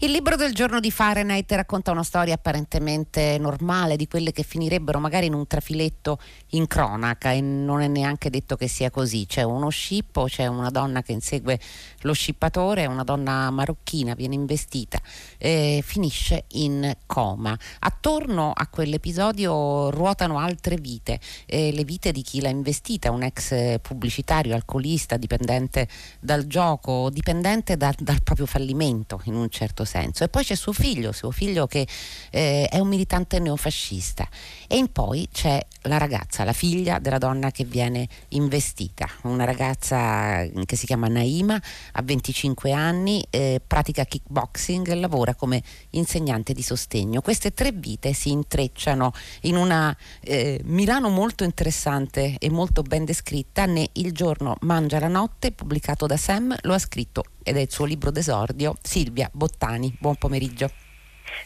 Il libro del giorno di Fahrenheit racconta una storia apparentemente normale di quelle che finirebbero magari in un trafiletto in cronaca e non è neanche detto che sia così. C'è uno scippo, c'è una donna che insegue lo scippatore, una donna marocchina, viene investita, e finisce in coma. Attorno a quell'episodio ruotano altre vite, eh, le vite di chi l'ha investita, un ex pubblicitario, alcolista, dipendente dal gioco, dipendente da, dal proprio fallimento in un certo senso. E poi c'è suo figlio, suo figlio che eh, è un militante neofascista. E poi c'è la ragazza, la figlia della donna che viene investita, una ragazza che si chiama Naima, ha 25 anni, eh, pratica kickboxing lavora come insegnante di sostegno. Queste tre vite si intrecciano in una eh, Milano molto interessante e molto ben descritta, né Il giorno mangia la notte, pubblicato da Sam, lo ha scritto ed è il suo libro d'esordio, Silvia Bottani. Buon pomeriggio.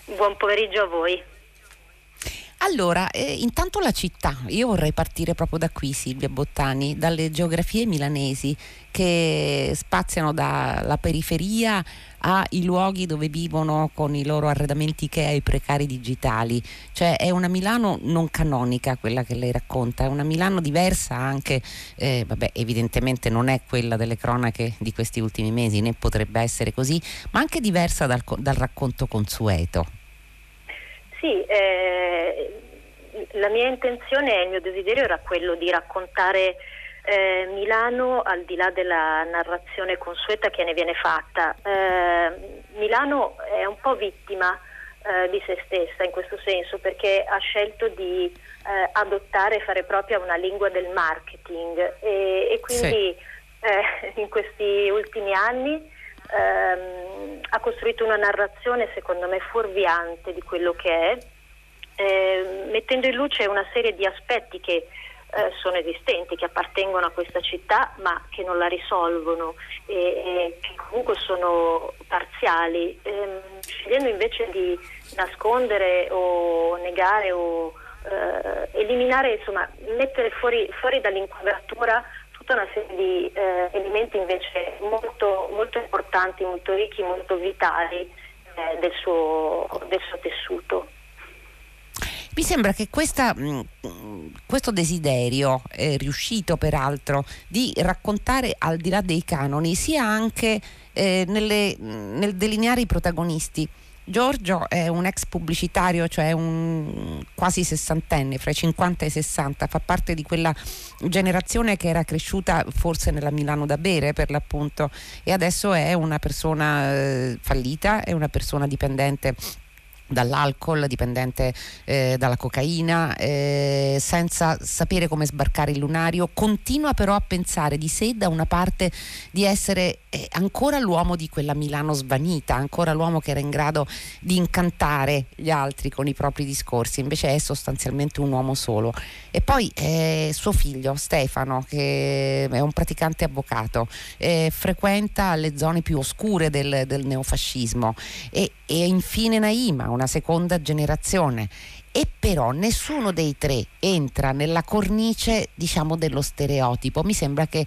Buon pomeriggio a voi. Allora, eh, intanto la città, io vorrei partire proprio da qui Silvia Bottani, dalle geografie milanesi che spaziano dalla periferia ai luoghi dove vivono con i loro arredamenti che e i precari digitali. Cioè è una Milano non canonica quella che lei racconta, è una Milano diversa anche, eh, vabbè evidentemente non è quella delle cronache di questi ultimi mesi, né potrebbe essere così, ma anche diversa dal, dal racconto consueto. Sì, eh, la mia intenzione e il mio desiderio era quello di raccontare eh, Milano al di là della narrazione consueta che ne viene fatta. Eh, Milano è un po' vittima eh, di se stessa in questo senso perché ha scelto di eh, adottare e fare propria una lingua del marketing e, e quindi sì. Eh, in questi ultimi anni ehm, ha costruito una narrazione secondo me fuorviante di quello che è, eh, mettendo in luce una serie di aspetti che eh, sono esistenti, che appartengono a questa città ma che non la risolvono e, e che comunque sono parziali, ehm, scegliendo invece di nascondere o negare o eh, eliminare, insomma, mettere fuori, fuori dall'inquadratura tutta una serie di eh, elementi invece molto, molto, importanti, molto ricchi, molto vitali eh, del, suo, del, suo, tessuto. Mi sembra che questa, mm, questo desiderio, eh, riuscito peraltro, di raccontare al di là dei canoni sia anche eh, nelle, nel delineare i protagonisti. Giorgio è un ex pubblicitario, cioè un quasi sessantenne, fra i 50 e i 60, fa parte di quella generazione che era cresciuta forse nella Milano da bere per l'appunto e adesso è una persona eh, fallita, è una persona dipendente dall'alcol, dipendente eh, dalla cocaina, eh, senza sapere come sbarcare il lunario, continua però a pensare di sé da una parte di essere eh, ancora l'uomo di quella Milano svanita, ancora l'uomo che era in grado di incantare gli altri con i propri discorsi, invece è sostanzialmente un uomo solo. E poi eh, suo figlio Stefano, che è un praticante avvocato, eh, frequenta le zone più oscure del, del neofascismo e, e infine Naima, una seconda generazione. E però nessuno dei tre entra nella cornice diciamo dello stereotipo. Mi sembra che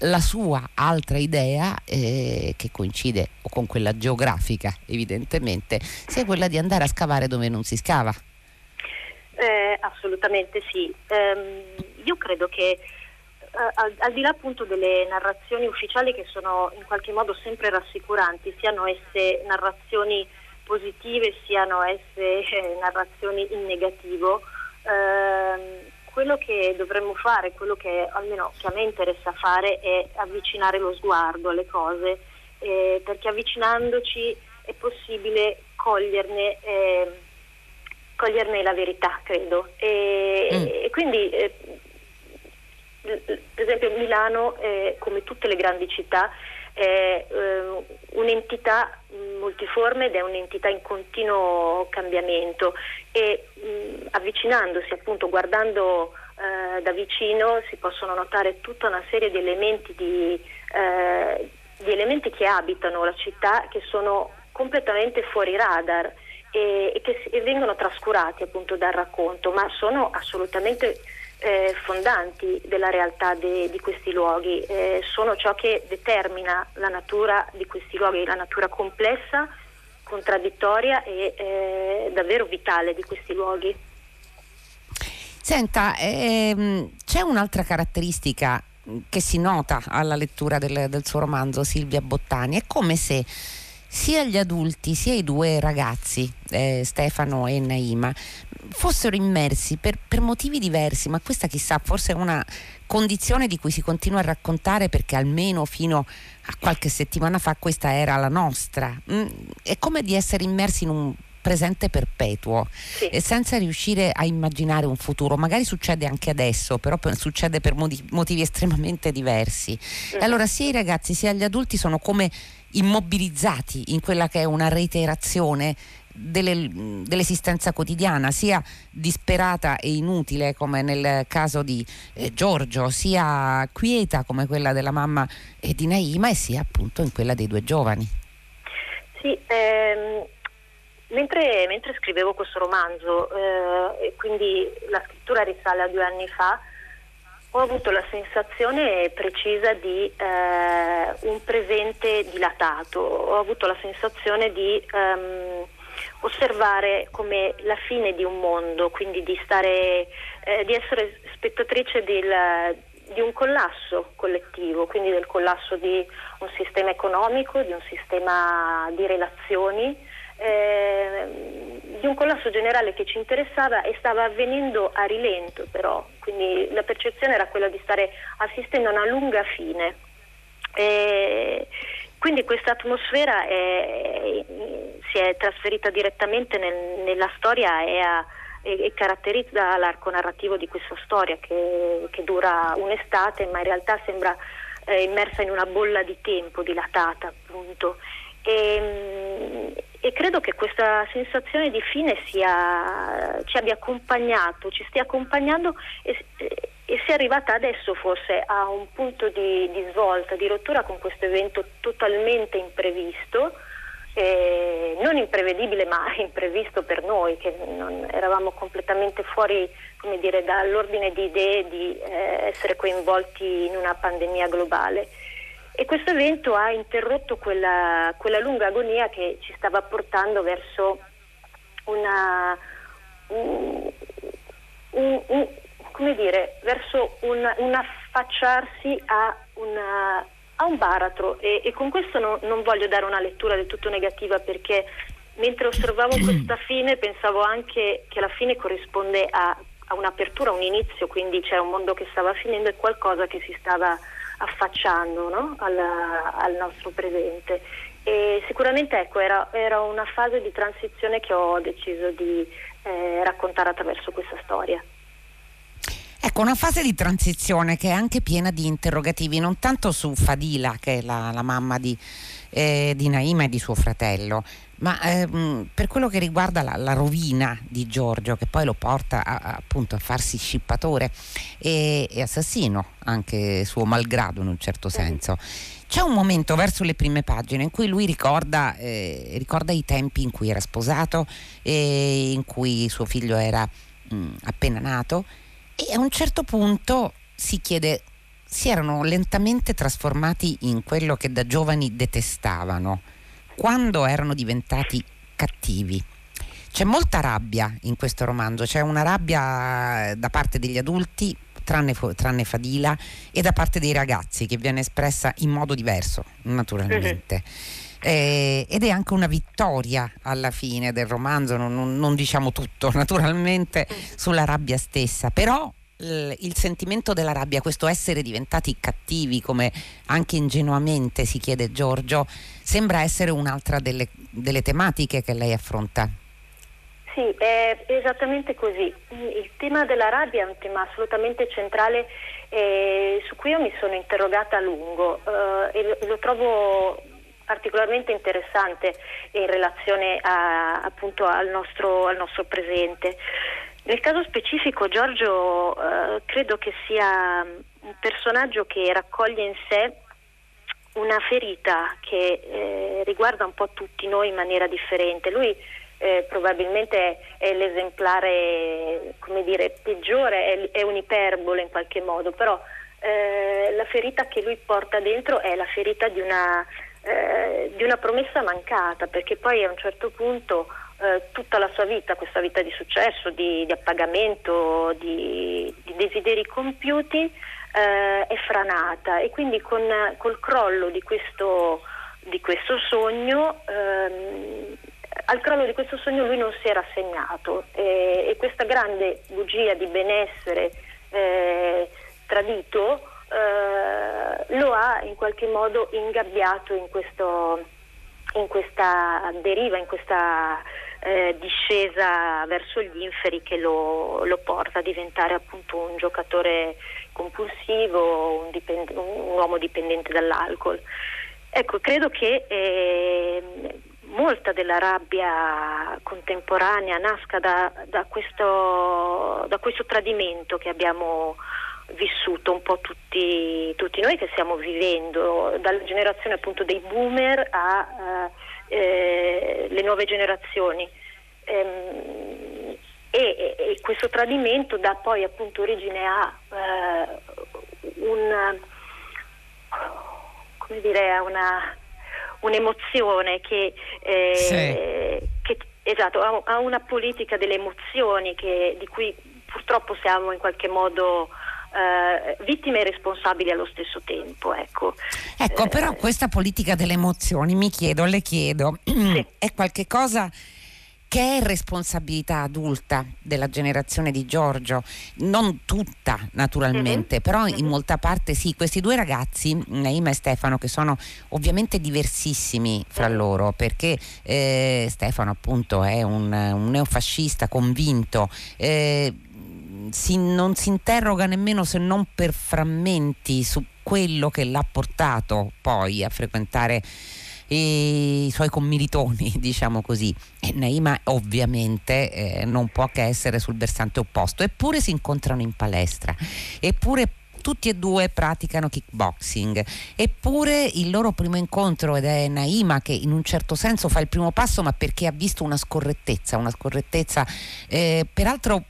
la sua altra idea eh, che coincide con quella geografica evidentemente sia quella di andare a scavare dove non si scava. Eh, assolutamente sì. Ehm, io credo che Uh, al, al, di là appunto delle narrazioni ufficiali che sono in qualche modo sempre rassicuranti, siano esse narrazioni positive siano esse eh, narrazioni in negativo, ehm, quello che dovremmo fare, quello che almeno che a me interessa fare è avvicinare lo sguardo alle cose, eh, perché avvicinandoci è possibile coglierne, eh, coglierne la verità, credo. E, mm. e quindi, eh, per esempio, Milano, come tutte le grandi città, è eh, un'entità multiforme ed è un'entità in continuo cambiamento. E mh, avvicinandosi appunto guardando eh, da vicino si possono notare tutta una serie di elementi, di, eh, di elementi che abitano la città che sono completamente fuori radar e, e che e vengono trascurati appunto dal racconto ma sono assolutamente eh, fondanti della realtà de, di questi luoghi, eh, sono ciò che determina la natura di questi luoghi, la natura complessa contraddittoria e eh, davvero vitale di questi luoghi. Senta, ehm, c'è un'altra caratteristica che si nota alla lettura del, del suo romanzo Silvia Bottani, è come se sia gli adulti sia i due ragazzi, eh, Stefano e Naima, fossero immersi per, per, motivi diversi, ma questa chissà forse è una condizione di cui si continua a raccontare perché almeno fino a qualche settimana fa questa era la nostra. Mm, è come di essere immersi in un presente perpetuo sì. e senza riuscire a immaginare un futuro. Magari succede anche adesso, però succede per motivi estremamente diversi. Mm. E allora sia i ragazzi sia gli adulti sono come immobilizzati in quella che è una reiterazione delle, dell'esistenza quotidiana, sia disperata e inutile come nel caso di eh, Giorgio, sia quieta come quella della mamma e di Naima e sia appunto in quella dei due giovani. Sì, ehm, Mentre, mentre, scrivevo questo romanzo, eh, quindi la scrittura risale a due anni fa, ho avuto la sensazione precisa di eh, un presente dilatato, ho avuto la sensazione di ehm, osservare come la fine di un mondo, quindi di, stare, eh, di essere spettatrice del, di un collasso collettivo, quindi del collasso di un sistema economico, di un sistema di relazioni eh, di un collasso generale che ci interessava e stava avvenendo a rilento però, quindi la percezione era quella di stare assistendo a una lunga fine. E quindi questa atmosfera è, si è trasferita direttamente nel, nella storia e, a, e, e, caratterizza l'arco narrativo di questa storia che, che dura un'estate ma in realtà sembra eh, immersa in una bolla di tempo dilatata appunto. E, e credo che questa sensazione di fine sia, ci abbia accompagnato, ci stia accompagnando e, e sia arrivata adesso forse a un punto di, di svolta, di rottura con questo evento totalmente imprevisto, eh, non imprevedibile ma imprevisto per noi che non, eravamo completamente fuori dire, dall'ordine di idee di eh, essere coinvolti in una pandemia globale e questo evento ha interrotto quella, quella lunga agonia che ci stava portando verso una, un, un, un, come dire, verso un, un affacciarsi a, una, a, un baratro. E, e con questo no, non voglio dare una lettura del tutto negativa perché mentre osservavo questa fine pensavo anche che la fine corrisponde a, a un'apertura, a un inizio, quindi c'è un mondo che stava finendo e qualcosa che si stava affacciando no? al, al, nostro presente. E sicuramente ecco, era, era, una fase di transizione che ho deciso di eh, raccontare attraverso questa storia. Ecco, una fase di transizione che è anche piena di interrogativi, non tanto su Fadila, che è la, la mamma di, eh, di Naima e di suo fratello, ma ehm, per quello che riguarda la, la, rovina di Giorgio, che poi lo porta a, a, appunto a farsi scippatore e, e, assassino, anche suo malgrado in un certo senso. C'è un momento verso le prime pagine in cui lui ricorda, eh, ricorda i tempi in cui era sposato, e in cui suo figlio era mh, appena nato e a un certo punto si chiede si erano lentamente trasformati in quello che da giovani detestavano quando erano diventati cattivi. C'è molta rabbia in questo romanzo, c'è una rabbia da parte degli adulti, tranne, tranne Fadila, e da parte dei ragazzi che viene espressa in modo diverso, naturalmente. Eh, ed è anche una vittoria alla fine del romanzo, non, non, non diciamo tutto naturalmente sulla rabbia stessa, però il sentimento della rabbia, questo essere diventati cattivi, come anche ingenuamente si chiede Giorgio, sembra essere un'altra delle, delle tematiche che lei affronta. Sì, è esattamente così. Il tema della rabbia è un tema assolutamente centrale eh, su cui io mi sono interrogata a lungo eh, e lo trovo particolarmente interessante in relazione a, appunto al nostro, al nostro presente. Nel caso specifico Giorgio eh, credo che sia un personaggio che raccoglie in sé una ferita che eh, riguarda un po' tutti noi in maniera differente. Lui eh, probabilmente è l'esemplare, dire, peggiore, è, è un'iperbole in qualche modo, però eh, la ferita che lui porta dentro è la ferita di una eh, di una promessa mancata, perché poi a un certo punto eh, tutta la sua vita, questa vita di successo, di, di appagamento, di, di, desideri compiuti, eh, è franata. E quindi con, col crollo di questo, di questo sogno, ehm, al crollo di questo sogno lui non si era assegnato e, e questa grande bugia di benessere eh, tradito eh, lo ha in qualche modo ingabbiato in, questo, in questa deriva, in questa eh, discesa verso gli inferi che lo, lo, porta a diventare appunto un giocatore compulsivo, un, dipend- un uomo dipendente dall'alcol. Ecco, credo che eh, molta della rabbia contemporanea nasca da, da, questo, da, questo, tradimento che abbiamo vissuto un po' tutti, tutti, noi che stiamo vivendo, dalla generazione appunto dei boomer alle eh, eh, nuove generazioni. Ehm, e, e, questo tradimento dà poi appunto origine a eh, un, come dire, a una, un'emozione che, eh, sì. che esatto, a, a, una politica delle emozioni che, di cui purtroppo siamo in qualche modo eh, vittime e responsabili allo stesso tempo. Ecco, ecco eh, però questa politica delle emozioni, mi chiedo, le chiedo, sì. è qualcosa che è responsabilità adulta della generazione di Giorgio, non tutta naturalmente, mm-hmm. però in mm-hmm. molta parte sì, questi due ragazzi, Naima e Stefano, che sono ovviamente diversissimi fra mm-hmm. loro, perché eh, Stefano appunto è un, un neofascista convinto, eh, si, non si interroga nemmeno se non per frammenti su quello che l'ha portato poi a frequentare i suoi commilitoni, diciamo così. E Naima ovviamente eh, non può che essere sul versante opposto, eppure si incontrano in palestra, eppure tutti e due praticano kickboxing. Eppure il loro primo incontro, ed è Naima che in un certo senso fa il primo passo, ma perché ha visto una scorrettezza, una scorrettezza eh, peraltro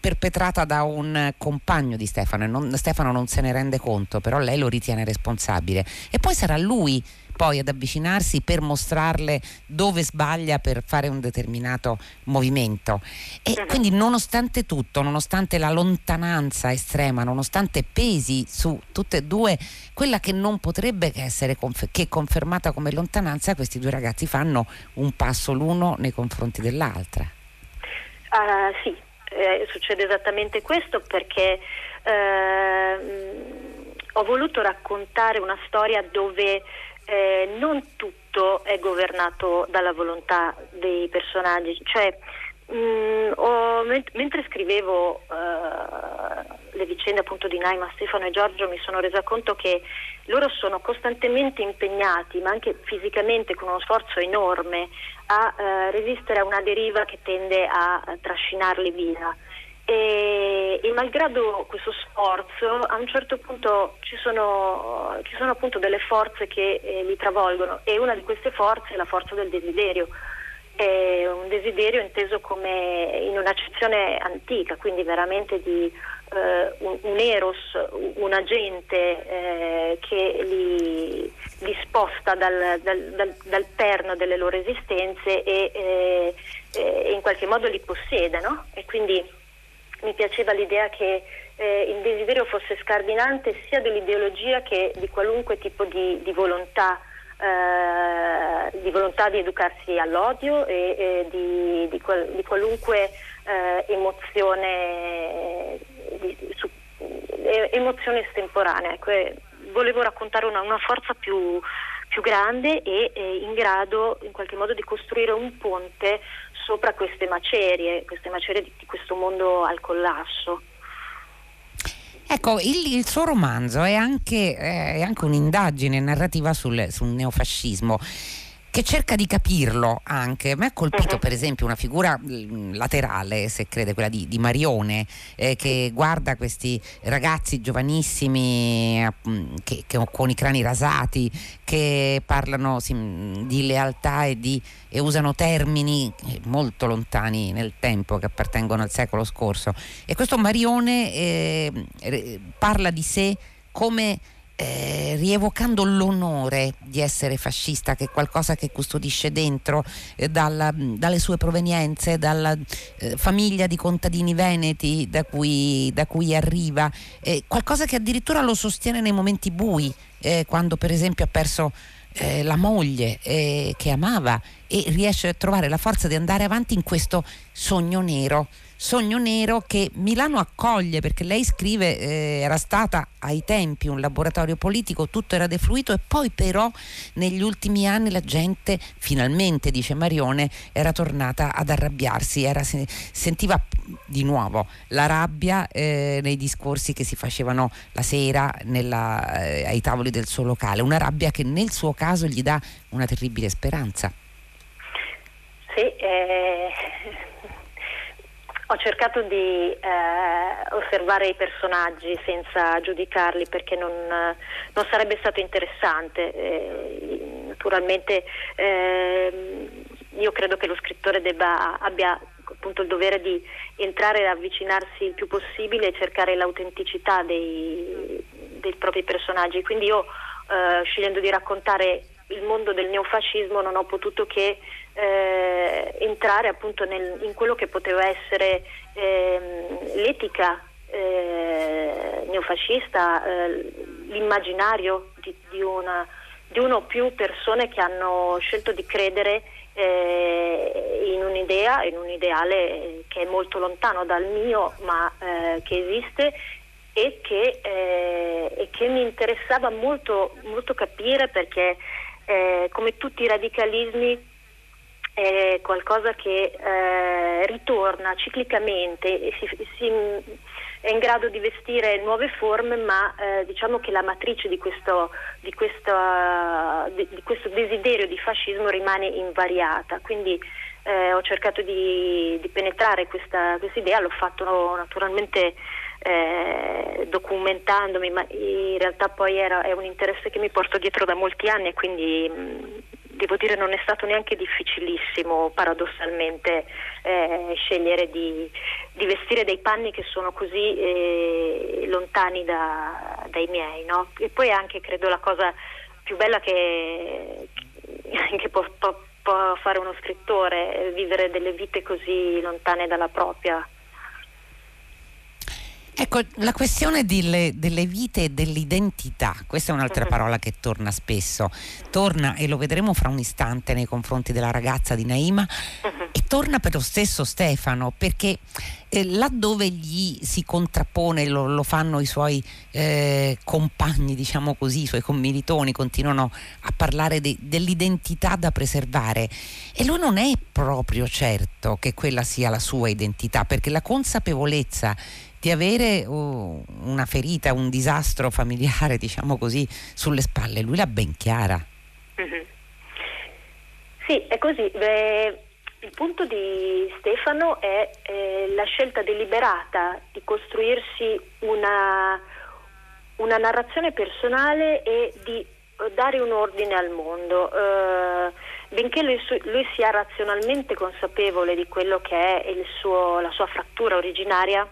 perpetrata da un compagno di Stefano non, Stefano non se ne rende conto, però lei lo ritiene responsabile. E poi sarà lui poi ad avvicinarsi per mostrarle dove sbaglia per fare un determinato movimento. E uh-huh. quindi nonostante tutto, nonostante la lontananza estrema, nonostante pesi su tutte e due, quella che non potrebbe essere confer- che confermata come lontananza, questi due ragazzi fanno un passo l'uno nei confronti dell'altra. Uh, sì, eh, succede esattamente questo perché eh, ho voluto raccontare una storia dove eh, non tutto è governato dalla volontà dei personaggi, cioè mm, ho, mentre scrivevo uh, le vicende appunto di Naima, Stefano e Giorgio mi sono resa conto che loro sono costantemente impegnati, ma anche fisicamente con uno sforzo enorme, a uh, resistere a una deriva che tende a, a trascinarli via. E, e, malgrado questo sforzo a un certo punto ci sono, ci sono appunto delle forze che eh, li travolgono e una di queste forze è la forza del desiderio è un desiderio inteso come in un'accezione antica quindi veramente di eh, un, un, eros, un agente eh, che li, li sposta dal, dal, dal, dal, perno delle loro esistenze e, eh, e in qualche modo li possiede no? e quindi mi piaceva l'idea che eh, il desiderio fosse scardinante sia dell'ideologia che di qualunque tipo di, di volontà. Eh, di volontà di educarsi all'odio e, e di, di, qual, di, qualunque eh, emozione, di, su, emozione estemporanea. Ecco, volevo raccontare una, una forza più, più grande e eh, in grado in qualche modo di costruire un ponte sopra queste macerie, queste macerie di questo mondo al collasso. Ecco, il, il, suo romanzo è anche, eh, è anche un'indagine narrativa sul, sul neofascismo che cerca di capirlo anche. A me ha colpito uh-huh. per esempio una figura mm, laterale, se crede, quella di, di Marione, eh, che guarda questi ragazzi giovanissimi eh, che, che, con i crani rasati, che parlano sì, di lealtà e, di, e usano termini molto lontani nel tempo, che appartengono al secolo scorso. E questo Marione eh, parla di sé come eh, rievocando l'onore di essere fascista, che è qualcosa che custodisce dentro eh, dalla, dalle sue provenienze, dalla eh, famiglia di contadini veneti da cui, da cui arriva, qualcosa che addirittura lo sostiene nei momenti bui, eh, quando per esempio ha perso eh, la moglie eh, che amava e riesce a trovare la forza di andare avanti in questo sogno nero sogno nero che Milano accoglie perché lei scrive eh, era stata ai tempi un laboratorio politico, tutto era defluito e poi però negli ultimi anni la gente finalmente, dice Marione, era tornata ad arrabbiarsi, era, sentiva di nuovo la rabbia eh, nei discorsi che si facevano la sera nella, eh, ai tavoli del suo locale, una rabbia che nel suo caso gli dà una terribile speranza. Sì, eh, ho cercato di eh, osservare i personaggi senza giudicarli perché non, non sarebbe stato interessante. Eh, naturalmente eh, io credo che lo scrittore debba, abbia appunto il dovere di entrare e avvicinarsi il più possibile e cercare l'autenticità dei, dei propri personaggi. Quindi io eh, scegliendo di raccontare il mondo del neofascismo non ho potuto che eh, entrare appunto nel, in quello che poteva essere ehm, l'etica eh, neofascista, eh, l'immaginario di, di, una, di, uno o più persone che hanno scelto di credere eh, in un'idea, in un ideale che è molto lontano dal mio ma eh, che esiste e che, eh, e che, mi interessava molto, molto capire perché eh, come tutti i radicalismi è qualcosa che eh, ritorna ciclicamente e si, si, è in grado di vestire nuove forme, ma eh, diciamo che la matrice di questo, di, questo, di, di questo, desiderio di fascismo rimane invariata. Quindi eh, ho cercato di, penetrare questa, questa, idea, l'ho fatto naturalmente eh, documentandomi, ma in realtà poi era, è un interesse che mi porto dietro da molti anni e quindi mh, devo dire non è stato neanche difficilissimo paradossalmente eh, scegliere di, di, vestire dei panni che sono così eh, lontani da, dai miei. No? E poi anche credo la cosa più bella che, che può, può, può fare uno scrittore, vivere delle vite così lontane dalla propria. Ecco, la questione delle, delle, vite e dell'identità, questa è un'altra uh-huh. parola che torna spesso, torna e lo vedremo fra un istante nei confronti della ragazza di Naima uh-huh. e torna per lo stesso Stefano perché eh, laddove gli si contrappone, lo, lo fanno i suoi eh, compagni, diciamo così, i suoi commilitoni, continuano a parlare de, dell'identità da preservare e lui non è proprio certo che quella sia la sua identità perché la consapevolezza di avere una ferita, un disastro familiare, diciamo così, sulle spalle. Lui l'ha ben chiara. Mm-hmm. Sì, è così. Beh, il punto di Stefano è eh, la scelta deliberata di costruirsi una, una narrazione personale e di eh, dare un ordine al mondo. Uh, benché lui, lui, sia razionalmente consapevole di quello che è suo, la sua frattura originaria,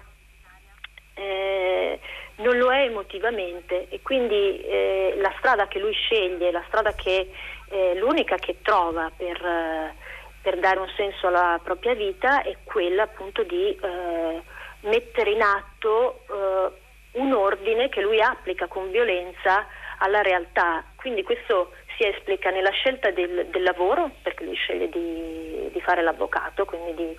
eh, non lo è emotivamente e quindi eh, la strada che lui sceglie, la strada che è l'unica che trova per, eh, per, dare un senso alla propria vita è quella appunto di eh, mettere in atto eh, un ordine che lui applica con violenza alla realtà. Quindi questo si esplica nella scelta del, del lavoro, perché lui sceglie di, di fare l'avvocato, quindi di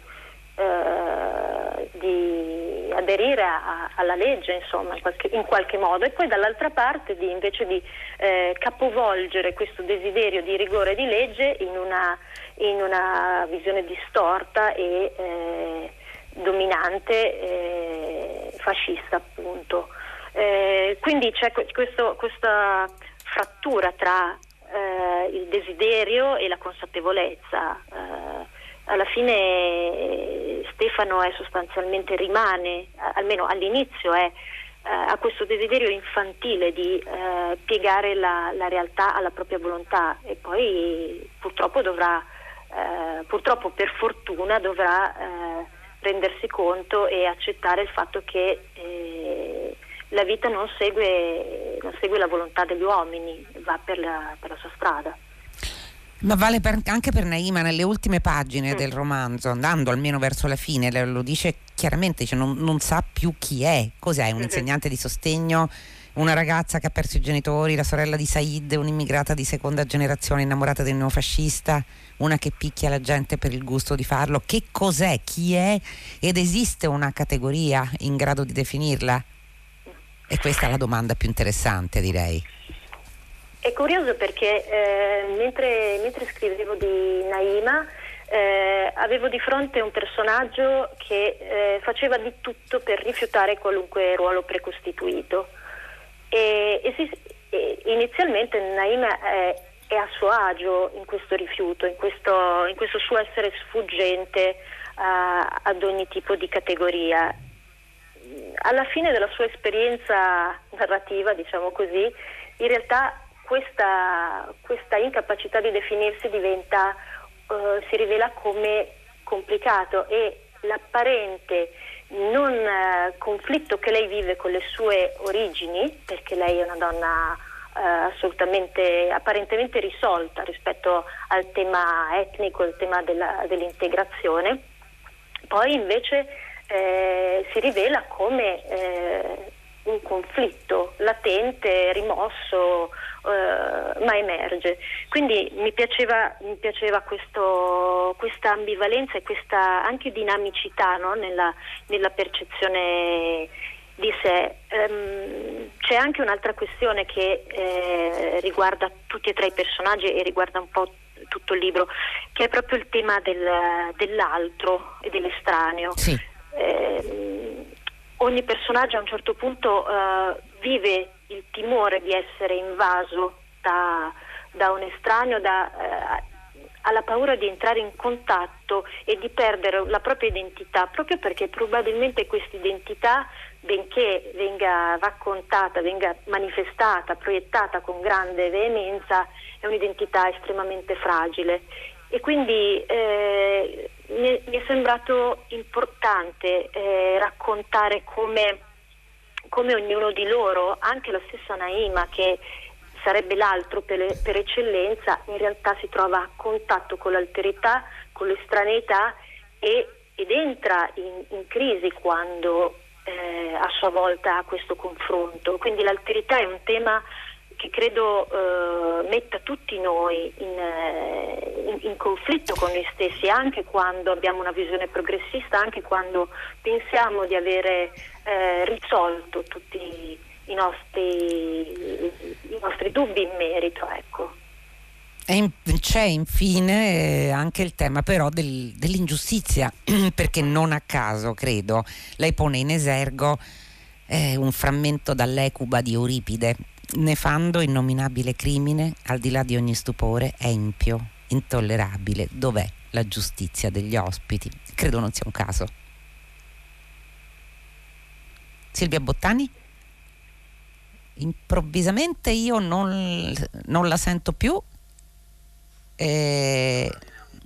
eh, di aderire a, alla legge insomma, in, qualche, in, qualche, modo e poi dall'altra parte di, invece di eh, capovolgere questo desiderio di rigore di legge in una, in una visione distorta e eh, dominante eh, fascista appunto. Eh, quindi c'è questo, questa frattura tra il desiderio e la consapevolezza alla fine Stefano è sostanzialmente rimane, almeno all'inizio è, eh, ha questo desiderio infantile di eh, piegare la, la, realtà alla propria volontà e poi purtroppo dovrà, eh, purtroppo per fortuna dovrà eh, rendersi conto e accettare il fatto che eh, la vita non segue non segue la volontà degli uomini, va per la, per la sua strada. Ma vale per, anche per Naima nelle ultime pagine del romanzo, andando almeno verso la fine, lo dice chiaramente, cioè non, non, sa più chi è, cos'è un mm-hmm. insegnante di sostegno, una ragazza che ha perso i genitori, la sorella di Said, un'immigrata di seconda generazione innamorata del neofascista, una che picchia la gente per il gusto di farlo. Che cos'è? Chi è? Ed esiste una categoria in grado di definirla? E questa è la domanda più interessante, direi. È curioso perché eh, mentre, mentre, scrivevo di Naima eh, avevo di fronte un personaggio che eh, faceva di tutto per rifiutare qualunque ruolo precostituito. E, e, si, e inizialmente Naima è, è, a suo agio in questo rifiuto, in questo, in questo suo essere sfuggente uh, ad ogni tipo di categoria. Alla fine della sua esperienza narrativa, diciamo così, in realtà questa, questa incapacità di definirsi diventa, uh, si rivela come complicato e l'apparente non uh, conflitto che lei vive con le sue origini, perché lei è una donna uh, assolutamente, apparentemente risolta rispetto al tema etnico, al tema della, dell'integrazione, poi invece eh, si rivela come eh, un conflitto latente, rimosso, eh, ma emerge. Quindi mi piaceva, mi piaceva questo, questa ambivalenza e questa anche dinamicità no? nella, nella, percezione di sé. Um, c'è anche un'altra questione che eh, riguarda tutti e tre i personaggi e riguarda un po' tutto il libro, che è proprio il tema del, dell'altro e dell'estraneo. Sì. Eh, ogni personaggio a un certo punto uh, vive il timore di essere invaso da, da un estraneo, da, uh, ha la paura di entrare in contatto e di perdere la propria identità, proprio perché probabilmente questa identità, benché venga raccontata, venga manifestata, proiettata con grande veemenza, è un'identità estremamente fragile. E quindi eh, mi, è, sembrato importante eh, raccontare come, come, ognuno di loro, anche la stessa Naima che sarebbe l'altro per, per, eccellenza, in realtà si trova a contatto con l'alterità, con l'estraneità e, ed entra in, in crisi quando eh, a sua volta ha questo confronto. Quindi l'alterità è un tema che credo eh, metta tutti noi in, eh, in, in, conflitto con noi stessi, anche quando abbiamo una visione progressista, anche quando pensiamo di avere eh, risolto tutti i nostri, i nostri, dubbi in merito. Ecco. In, c'è infine eh, anche il tema però del, dell'ingiustizia, perché non a caso, credo, lei pone in esergo eh, un frammento dall'Ecuba di Euripide nefando, innominabile crimine, al di là di ogni stupore, è impio, intollerabile. Dov'è la giustizia degli ospiti? Credo non sia un caso. Silvia Bottani? Improvvisamente io non, non la sento più. Eh,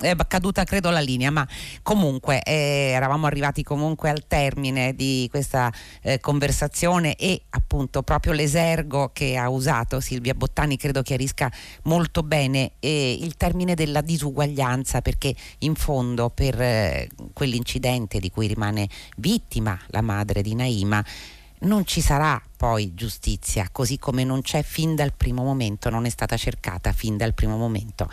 è caduta credo la linea, ma comunque eh, eravamo arrivati comunque al termine di questa eh, conversazione e appunto proprio l'esergo che ha usato Silvia Bottani credo chiarisca molto bene eh, il termine della disuguaglianza perché in fondo per eh, quell'incidente di cui rimane vittima la madre di Naima non ci sarà poi giustizia, così come non c'è fin dal primo momento, non è stata cercata fin dal primo momento.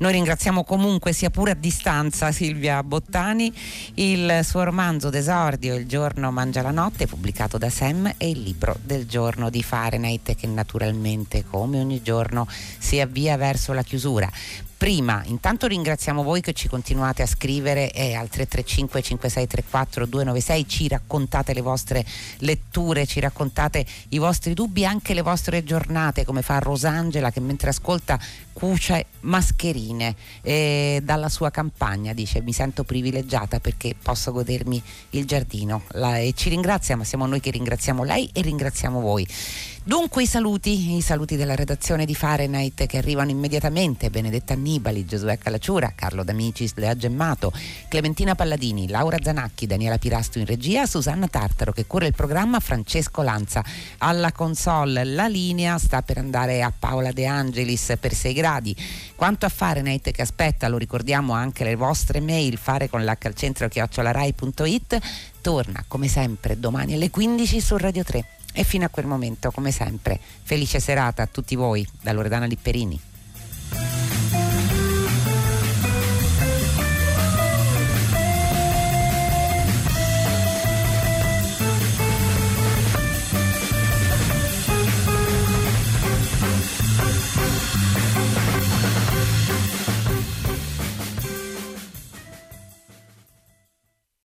Noi ringraziamo comunque, sia pure a distanza, Silvia Bottani, il suo romanzo d'esordio Il giorno mangia la notte, pubblicato da Sam, e il libro del giorno di Fahrenheit che naturalmente, come ogni giorno, si avvia verso la chiusura prima intanto ringraziamo voi che ci continuate a scrivere e al 335 5634 296 ci raccontate le vostre letture, ci raccontate i vostri dubbi, anche le vostre giornate come fa Rosangela che mentre ascolta cuce mascherine eh, dalla sua campagna, dice mi sento privilegiata perché posso godermi il giardino La, e ci ringrazia ma siamo noi che ringraziamo lei e ringraziamo voi. Dunque i saluti, i saluti della redazione di Fahrenheit che arrivano immediatamente, Benedetta Annibali, Giosuè Calacciura, Carlo D'Amicis, Lea Gemmato, Clementina Palladini, Laura Zanacchi, Daniela Pirasto in regia, Susanna Tartaro che cura il programma, Francesco Lanza alla console. La linea sta per andare a Paola De Angelis per 6 gradi. Quanto a Fahrenheit che aspetta, lo ricordiamo anche le vostre mail, fare con l'H al centro chiocciolarai.it, torna come sempre domani alle 15 su Radio 3. E fino a quel momento, come sempre, felice serata a tutti voi da Loredana Lipperini.